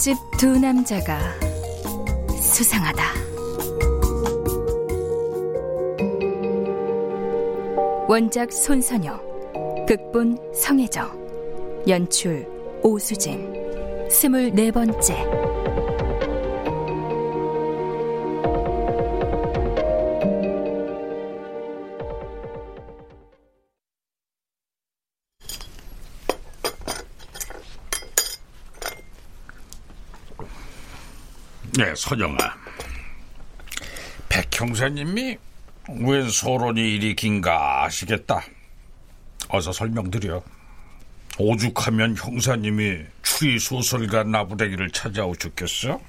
이웃집 두 남자가 수상하다. 원작 손선영, 극본 성혜정, 연출 오수진. 스물네 번째 네, 선영아. 백 형사님이 왜 소론이 이리 긴가 아시겠다. 어서 설명드려. 오죽하면 형사님이 추리 소설가 나부대기를 찾아오셨겠어?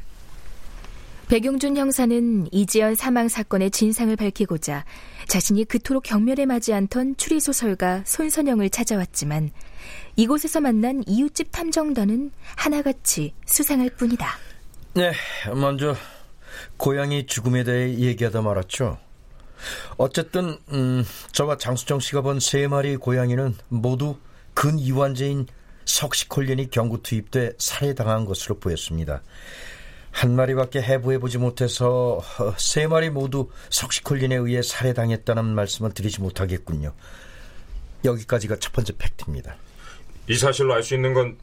백용준 형사는 이지연 사망 사건의 진상을 밝히고자 자신이 그토록 경멸에 맞지 않던 추리 소설가 손선영을 찾아왔지만 이곳에서 만난 이웃집 탐정단은 하나같이 수상할 뿐이다. 네, 먼저 고양이 죽음에 대해 얘기하다 말았죠. 어쨌든 음, 저와 장수정 씨가 본 세 마리 고양이는 모두 근이완제인 석시콜린이 경구 투입돼 살해당한 것으로 보였습니다. 한 마리밖에 해부해보지 못해서 어, 세 마리 모두 석시콜린에 의해 살해당했다는 말씀을 드리지 못하겠군요. 여기까지가 첫 번째 팩트입니다. 이 사실로 알 수 있는 건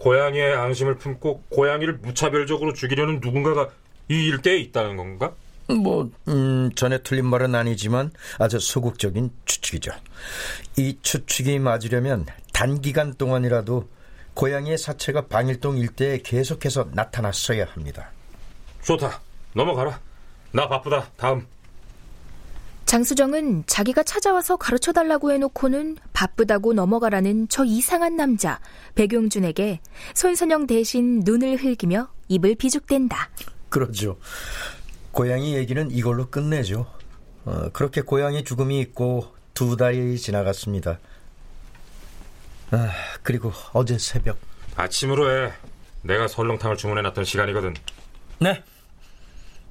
고양이의 앙심을 품고 고양이를 무차별적으로 죽이려는 누군가가 이 일대에 있다는 건가? 뭐, 음, 전에 틀린 말은 아니지만 아주 소극적인 추측이죠. 이 추측이 맞으려면 단기간 동안이라도 고양이의 사체가 방일동 일대에 계속해서 나타났어야 합니다. 좋다. 넘어가라. 나 바쁘다. 다음. 장수정은 자기가 찾아와서 가르쳐 달라고 해놓고는 바쁘다고 넘어가라는 저 이상한 남자 백용준에게 손선영 대신 눈을 흘기며 입을 비죽댄다. 그러죠. 고양이 얘기는 이걸로 끝내죠. 어, 그렇게 고양이 죽음이 있고 두 달이 지나갔습니다. 아, 그리고 어제 새벽 아침으로 해. 내가 설렁탕을 주문해놨던 시간이거든. 네.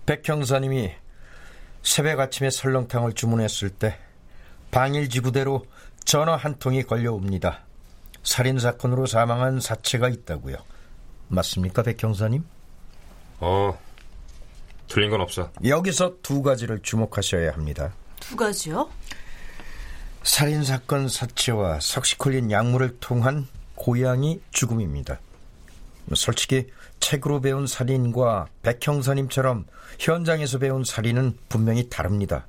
백 형사님이 새벽 아침에 설렁탕을 주문했을 때 방일지구대로 전화 한 통이 걸려옵니다. 살인사건으로 사망한 사체가 있다고요. 맞습니까, 백 형사님? 어, 틀린 건 없어. 여기서 두 가지를 주목하셔야 합니다. 두 가지요? 살인사건 사체와 석시콜린 약물을 통한 고양이 죽음입니다. 솔직히 책으로 배운 살인과 백형사님처럼 현장에서 배운 살인은 분명히 다릅니다.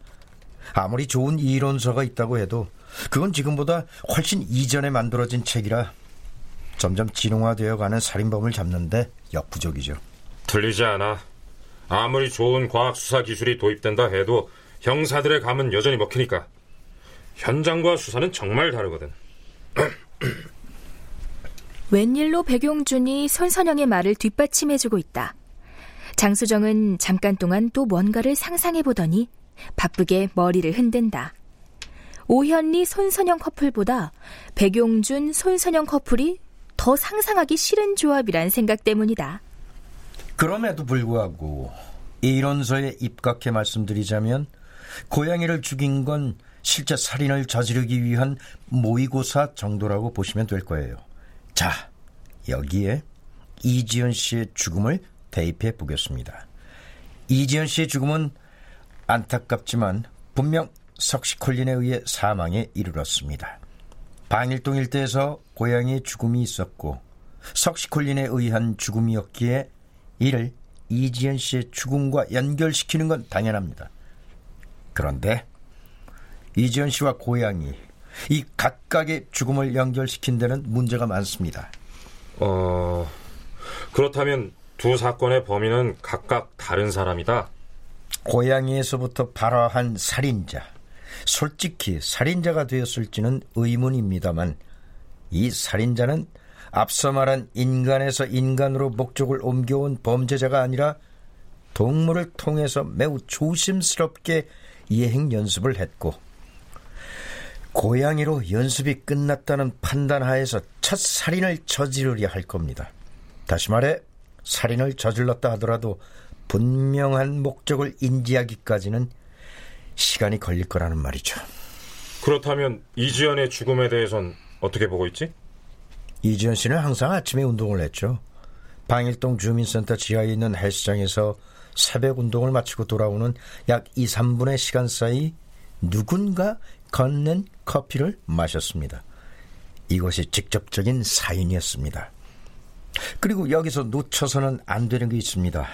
아무리 좋은 이론서가 있다고 해도 그건 지금보다 훨씬 이전에 만들어진 책이라 점점 진흥화되어 가는 살인범을 잡는데 역부족이죠. 틀리지 않아. 아무리 좋은 과학 수사 기술이 도입된다 해도 형사들의 감은 여전히 먹히니까. 현장과 수사는 정말 다르거든. 웬일로 백용준이 손선영의 말을 뒷받침해주고 있다. 장수정은 잠깐 동안 또 뭔가를 상상해 보더니 바쁘게 머리를 흔든다. 오현리 손선영 커플보다 백용준 손선영 커플이 더 상상하기 싫은 조합이란 생각 때문이다. 그럼에도 불구하고 이론서에 입각해 말씀드리자면 고양이를 죽인 건 실제 살인을 저지르기 위한 모의고사 정도라고 보시면 될 거예요. 자, 여기에 이지연 씨의 죽음을 대입해 보겠습니다. 이지연 씨의 죽음은 안타깝지만 분명 석시콜린에 의해 사망에 이르렀습니다. 방일동 일대에서 고양이의 죽음이 있었고 석시콜린에 의한 죽음이었기에 이를 이지연 씨의 죽음과 연결시키는 건 당연합니다. 그런데 이지연 씨와 고양이 이 각각의 죽음을 연결시킨 데는 문제가 많습니다. 어, 그렇다면 두 사건의 범인은 각각 다른 사람이다. 고양이에서부터 발화한 살인자. 솔직히 살인자가 되었을지는 의문입니다만 이 살인자는 앞서 말한 인간에서 인간으로 목적을 옮겨온 범죄자가 아니라 동물을 통해서 매우 조심스럽게 예행 연습을 했고 고양이로 연습이 끝났다는 판단 하에서 첫 살인을 저지르려 할 겁니다. 다시 말해 살인을 저질렀다 하더라도 분명한 목적을 인지하기까지는 시간이 걸릴 거라는 말이죠. 그렇다면 이지연의 죽음에 대해선 어떻게 보고 있지? 이지연 씨는 항상 아침에 운동을 했죠. 방일동 주민센터 지하에 있는 헬스장에서 새벽 운동을 마치고 돌아오는 약 2, 3분의 시간 사이 누군가 건넨 커피를 마셨습니다. 이것이 직접적인 사인이었습니다. 그리고 여기서 놓쳐서는 안 되는 게 있습니다.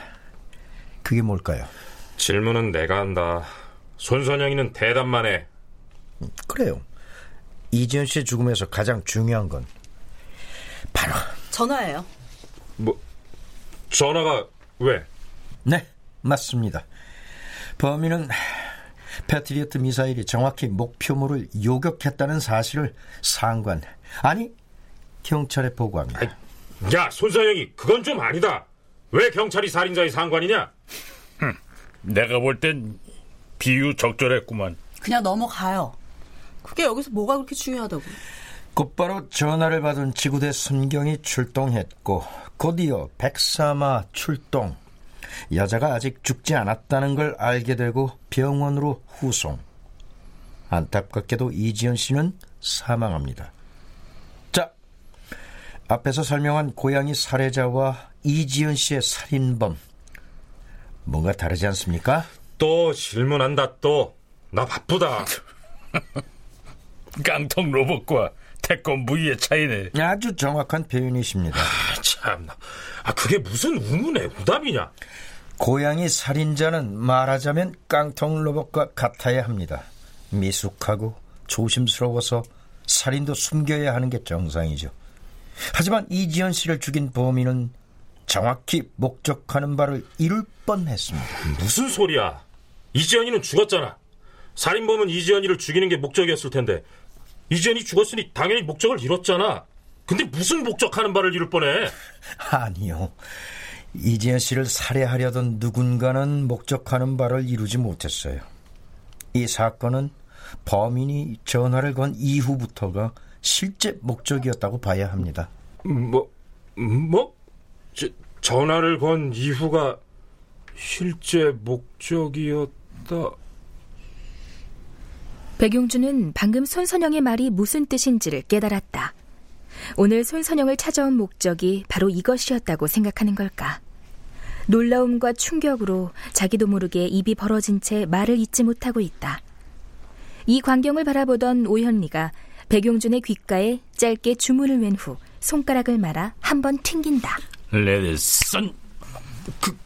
그게 뭘까요? 질문은 내가 한다. 손선영이는 대답만 해. 그래요. 이지연 씨의 죽음에서 가장 중요한 건 바로 전화예요. 뭐 전화가 왜? 네, 맞습니다. 범인은 패트리어트 미사일이 정확히 목표물을 요격했다는 사실을 상관 아니 경찰에 보고합니다. 아이, 야 손선영이 그건 좀 아니다. 왜 경찰이 살인자의 상관이냐? 내가 볼 땐 비유 적절했구만. 그냥 넘어가요. 그게 여기서 뭐가 그렇게 중요하다고. 곧바로 전화를 받은 지구대 순경이 출동했고 곧이어 백사마 출동. 여자가 아직 죽지 않았다는 걸 알게 되고 병원으로 후송. 안타깝게도 이지연 씨는 사망합니다. 자, 앞에서 설명한 고양이 살해자와 이지연 씨의 살인범. 뭔가 다르지 않습니까? 또 질문한다 또. 나 바쁘다. 깡통 로봇과 태권브이의 차이네. 아주 정확한 표현이십니다. 아, 참나. 아 그게 무슨 우문의 우답이냐? 고양이 살인자는 말하자면 깡통 로봇과 같아야 합니다. 미숙하고 조심스러워서 살인도 숨겨야 하는 게 정상이죠. 하지만 이지연 씨를 죽인 범인은 정확히 목적하는 바를 이룰 뻔했습니다. 무슨 소리야? 이지연이는 죽었잖아. 살인범은 이지연이를 죽이는 게 목적이었을 텐데 이지연이 죽었으니 당연히 목적을 이뤘잖아. 근데 무슨 목적하는 바를 이룰 뻔해? 아니요. 이지연 씨를 살해하려던 누군가는 목적하는 바를 이루지 못했어요. 이 사건은 범인이 전화를 건 이후부터가 실제 목적이었다고 봐야 합니다. 뭐, 뭐? 저, 전화를 건 이후가 실제 목적이었다. 백용준은 방금 손선영의 말이 무슨 뜻인지를 깨달았다. 오늘 손선영을 찾아온 목적이 바로 이것이었다고 생각하는 걸까? 놀라움과 충격으로 자기도 모르게 입이 벌어진 채 말을 잇지 못하고 있다. 이 광경을 바라보던 오현리가 백용준의 귓가에 짧게 주문을 웬 후 손가락을 말아 한 번 튕긴다. 레드선 그,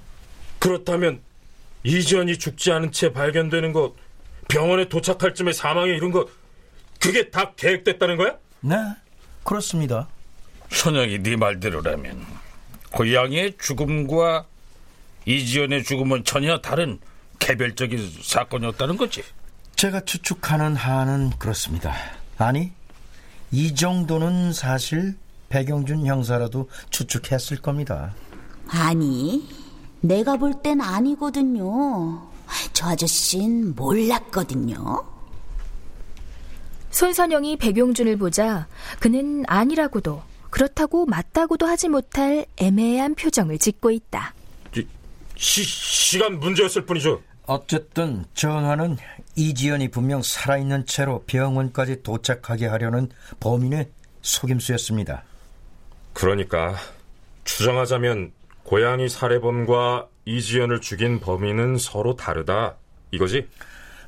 그렇다면 이지연이 죽지 않은 채 발견되는 것, 병원에 도착할 쯤에 사망에 이른 것, 그게 다 계획됐다는 거야? 네, 그렇습니다. 선영이 네 말대로라면 고양이의 죽음과 이지연의 죽음은 전혀 다른 개별적인 사건이었다는 거지. 제가 추측하는 한은 그렇습니다. 아니, 이 정도는 사실 백영준 형사라도 추측했을 겁니다. 아니, 내가 볼 땐 아니거든요. 저 아저씨는 몰랐거든요. 손선영이 백용준을 보자 그는 아니라고도 그렇다고 맞다고도 하지 못할 애매한 표정을 짓고 있다. 시, 시간 문제였을 뿐이죠. 어쨌든 정하는 이지연이 분명 살아있는 채로 병원까지 도착하게 하려는 범인의 속임수였습니다. 그러니까 추정하자면 고양이 살해범과 이지연을 죽인 범인은 서로 다르다 이거지?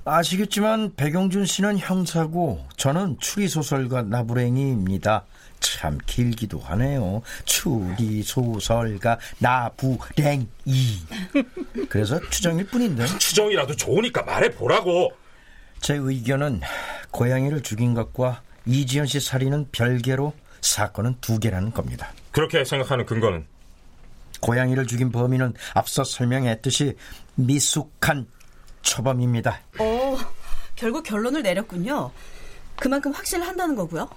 아시겠지만 백용준 씨는 형사고 저는 추리소설가 나부랭이입니다. 참 길기도 하네요. 추리소설가 나부랭이. 그래서 추정일 뿐인데. 추정이라도 좋으니까 말해보라고. 제 의견은 고양이를 죽인 것과 이지연 씨 살인은 별개로 사건은 두 개라는 겁니다. 그렇게 생각하는 근거는? 고양이를 죽인 범인은 앞서 설명했듯이 미숙한 초범입니다. 어, 결국 결론을 내렸군요. 그만큼 확신을 한다는 거고요.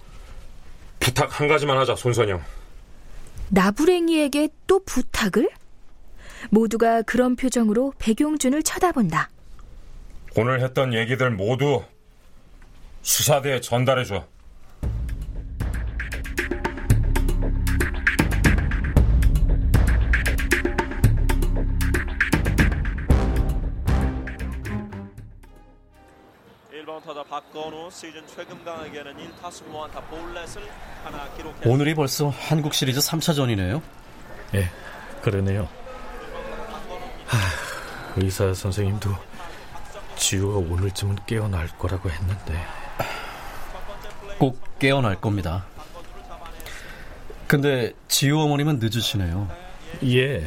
부탁 한 가지만 하자, 손선영. 나부랭이에게 또 부탁을? 모두가 그런 표정으로 백용준을 쳐다본다. 오늘 했던 얘기들 모두 수사대에 전달해줘. 박건우 시즌 최금강에게는 1타수 무안타 볼넷을 하나 기록해 오늘이 벌써 한국 시리즈 3차전이네요. 예, 그러네요. 하, 의사 선생님도 지우가 오늘쯤은 깨어날 거라고 했는데 꼭 깨어날 겁니다. 근데 지우 어머님은 늦으시네요. 예,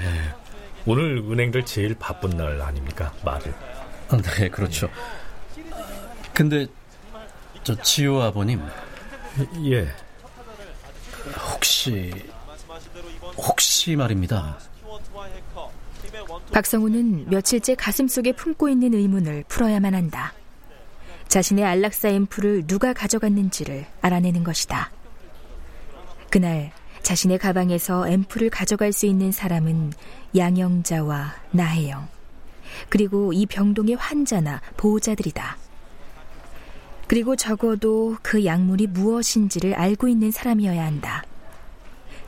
오늘 은행들 제일 바쁜 날 아닙니까? 말을. 네, 그렇죠. 근데 저 지우 아버님 예 혹시 혹시 말입니다. 박성우는 며칠째 가슴속에 품고 있는 의문을 풀어야만 한다. 자신의 안락사 앰플을 누가 가져갔는지를 알아내는 것이다. 그날 자신의 가방에서 앰플을 가져갈 수 있는 사람은 양영자와 나혜영 그리고 이 병동의 환자나 보호자들이다. 그리고 적어도 그 약물이 무엇인지를 알고 있는 사람이어야 한다.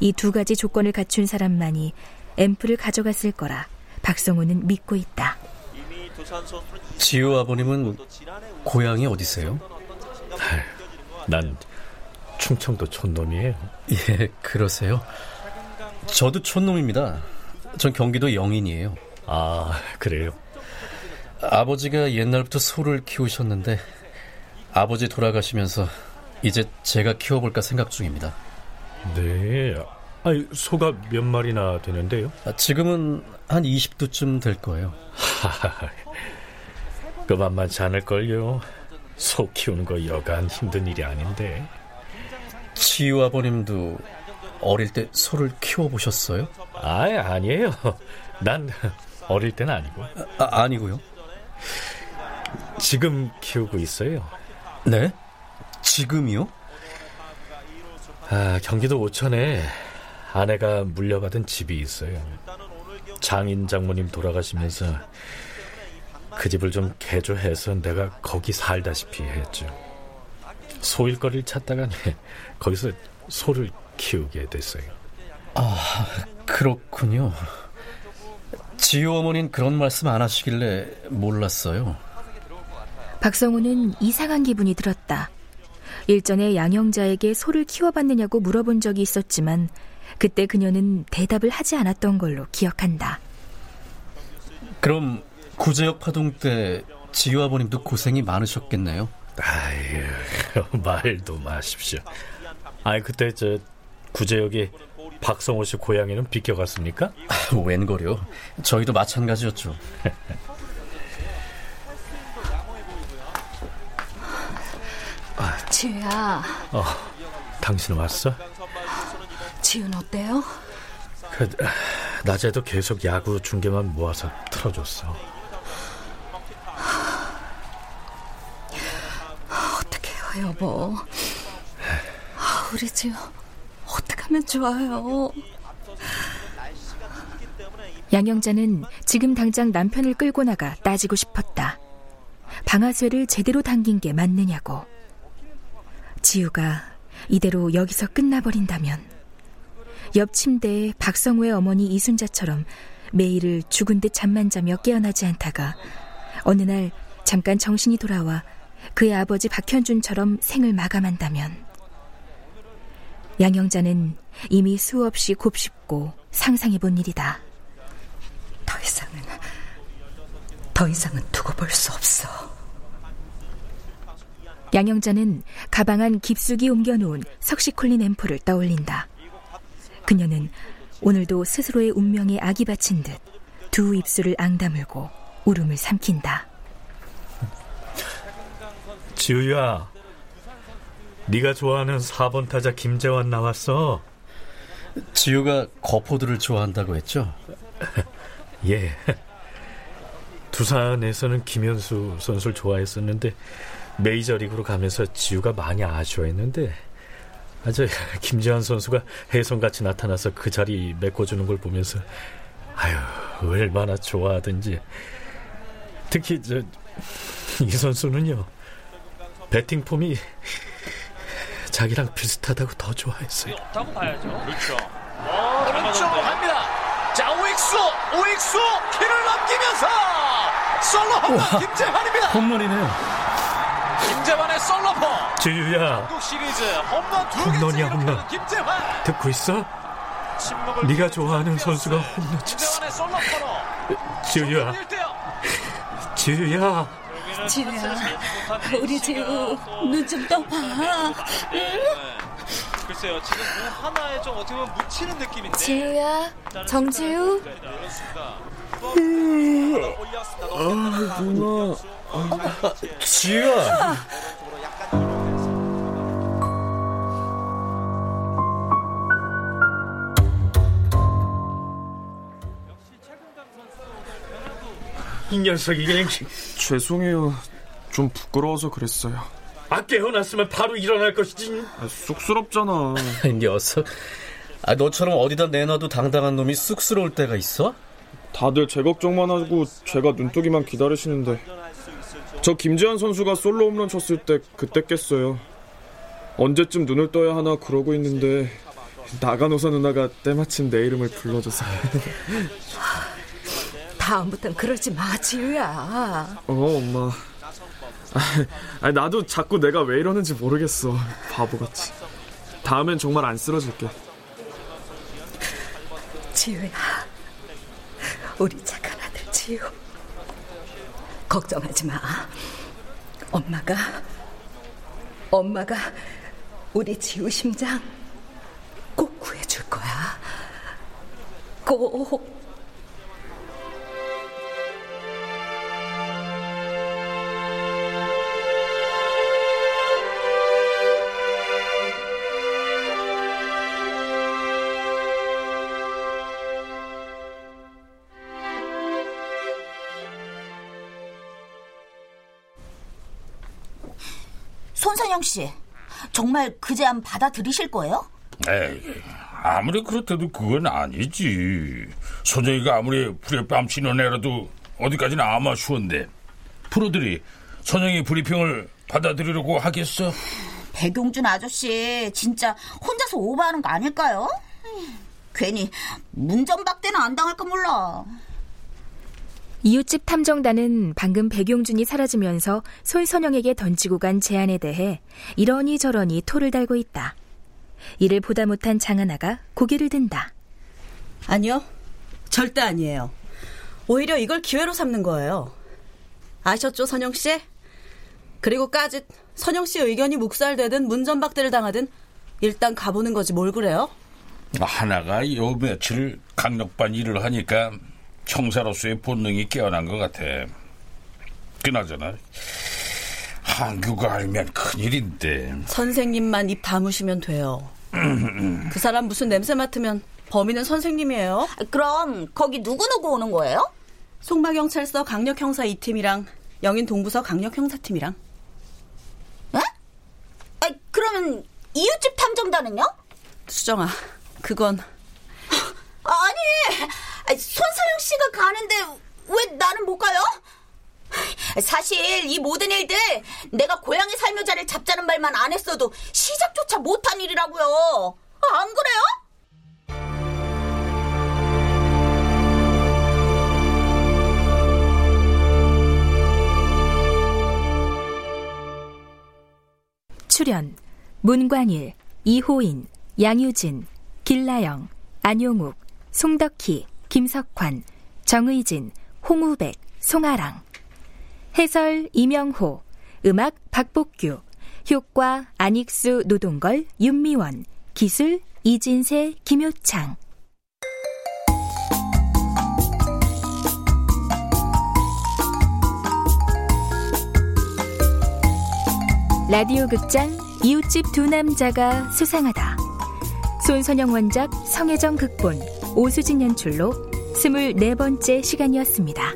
이 두 가지 조건을 갖춘 사람만이 앰플을 가져갔을 거라 박성우는 믿고 있다. 지우 아버님은 고향이 어디세요? 난 충청도 촌놈이에요. 예, 그러세요? 저도 촌놈입니다. 전 경기도 영인이에요. 아, 그래요? 아버지가 옛날부터 소를 키우셨는데 아버지 돌아가시면서 이제 제가 키워볼까 생각 중입니다. 네. 아니, 소가 몇 마리나 되는데요? 아, 지금은 한 20두쯤 될 거예요. 그 만만치 않을걸요. 소 키우는 거 여간 힘든 일이 아닌데. 치유 아버님도 어릴 때 소를 키워보셨어요? 아, 아니에요. 난 어릴 때는 아니고. 아, 아니고요? 지금 키우고 있어요. 네? 지금이요? 아, 경기도 오천에 아내가 물려받은 집이 있어요. 장인 장모님 돌아가시면서 그 집을 좀 개조해서 내가 거기 살다시피 했죠. 소일거리를 찾다가 거기서 소를 키우게 됐어요. 아, 그렇군요. 지효 어머니는 그런 말씀 안 하시길래 몰랐어요. 박성우는 이상한 기분이 들었다. 일전에 양형자에게 소를 키워봤느냐고 물어본 적이 있었지만 그때 그녀는 대답을 하지 않았던 걸로 기억한다. 그럼 구제역 파동 때 지효 아버님도 고생이 많으셨겠네요. 아유, 말도 마십시오. 아니 그때 저 구제역이 박성호 씨 고향에는 비켜갔습니까? 웬걸요? 저희도 마찬가지였죠. 지우야. 어, 당신 왔어? 지우는 어때요? 그, 낮에도 계속 야구 중계만 모아서 틀어줬어. 어떡해요, 여보. 아, 우리 지우 어떻게 하면 좋아요? 양영자는 지금 당장 남편을 끌고 나가 따지고 싶었다. 방아쇠를 제대로 당긴 게 맞느냐고. 지우가 이대로 여기서 끝나버린다면 옆 침대에 박성우의 어머니 이순자처럼 매일을 죽은 듯 잠만 자며 깨어나지 않다가 어느 날 잠깐 정신이 돌아와 그의 아버지 박현준처럼 생을 마감한다면 양영자는 이미 수없이 곱씹고 상상해 본 일이다. 더 이상은 더 이상은 두고 볼 수 없어. 양영자는 가방 안 깊숙이 옮겨놓은 석시콜린 앰플을 떠올린다. 그녀는 오늘도 스스로의 운명에 악이 바친 듯 두 입술을 앙다물고 울음을 삼킨다. 지우야, 네가 좋아하는 4번 타자 김재환 나왔어. 지우가 거포들을 좋아한다고 했죠? 예. 두산에서는 김현수 선수를 좋아했었는데 메이저리그로 가면서 지우가 많이 아쉬워했는데 아저 김재환 선수가 혜성같이 나타나서 그 자리 메꿔주는 걸 보면서 아유 얼마나 좋아하든지 특히 저 이 선수는요 배팅 폼이 자기랑 비슷하다고 더 좋아했어요. 다고 봐야죠. 그렇죠. 오른쪽으로 갑니다. 자 오익수 오익수 키를 넘기면서 솔로 홈런 김재환입니다. 홈런이네요. 김재환의 솔로포. 지유야. 한국 시리즈 홈런 두 홈런이야 홈런. 김재환. 듣고 있어? 네가 좋아하는 선수가 홈런 쳤어. 지유야. 지유야. 지우야, 우리 지우 눈좀 떠봐. 글쎄요, 지금 공 하나에 좀 어떻게 보면 묻히는 느낌인데. 지우야, 정지우. 아, 누나. 지우야. 이 녀석이 그냥 죄송해요. 좀 부끄러워서 그랬어요. 아 깨어났으면 바로 일어날 것이지. 아, 쑥스럽잖아. 이 녀석. 아, 너처럼 어디다 내놔도 당당한 놈이 쑥스러울 때가 있어? 다들 제 걱정만 하고 제가 눈뜨기만 기다리시는데 저 김재환 선수가 솔로 홈런 쳤을 때 그때 깼어요. 언제쯤 눈을 떠야 하나 그러고 있는데 나가노사 누나가 때마침 내 이름을 불러줘서 다음부턴 그러지 마, 지우야. 어 엄마 아, 나도 자꾸 내가 왜 이러는지 모르겠어 바보같이 다음엔 정말 안 쓰러질게 지우야, 우리 착한 아들 지우. 걱정하지 마. 엄마가, 엄마가 우리 지우 심장 꼭 구해줄 거야. 꼭. 손선영 씨, 정말 그 제안 받아들이실 거예요? 에이, 아무리 그렇대도 그건 아니지. 소정이가 아무리 불에 뺨치는 애라도 어디까지나 아마추어인데 프로들이 선영이 브리핑을 받아들이려고 하겠어? 백용준 아저씨 진짜 혼자서 오버하는 거 아닐까요? 괜히 문전박대는 안 당할까 몰라. 이웃집 탐정단은 방금 백용준이 사라지면서 손선영에게 던지고 간 제안에 대해 이러니 저러니 토를 달고 있다. 이를 보다 못한 장하나가 고개를 든다. 아니요. 절대 아니에요. 오히려 이걸 기회로 삼는 거예요. 아셨죠, 선영 씨? 그리고까지 선영 씨 의견이 묵살되든 문전박대를 당하든 일단 가보는 거지 뭘 그래요? 하나가 요 며칠 강력반 일을 하니까 형사로서의 본능이 깨어난 것 같아. 그나저나 한규가 알면 큰일인데. 선생님만 입 다무시면 돼요. 그 사람 무슨 냄새 맡으면 범인은 선생님이에요. 그럼 거기 누구누구 오는 거예요? 송마경찰서 강력형사 2팀이랑 영인 동부서 강력형사팀이랑. 에? 아, 그러면 이웃집 탐정단은요? 수정아, 그건 손서영 씨가 가는데 왜 나는 못 가요? 사실 이 모든 일들 내가 고양이 살며 자리를 잡자는 말만 안 했어도 시작조차 못한 일이라고요. 안 그래요? 출연 문광일, 이호인, 양유진, 길라영, 안용욱, 송덕희, 김석환, 정의진, 홍우백, 송아랑. 해설 이명호 음악 박복규 효과 안익수 노동걸 윤미원 기술 이진세 김효창. 라디오 극장 이웃집 두 남자가 수상하다. 손선영 원작 성혜정 극본 오수진 연출로 24번째 시간이었습니다.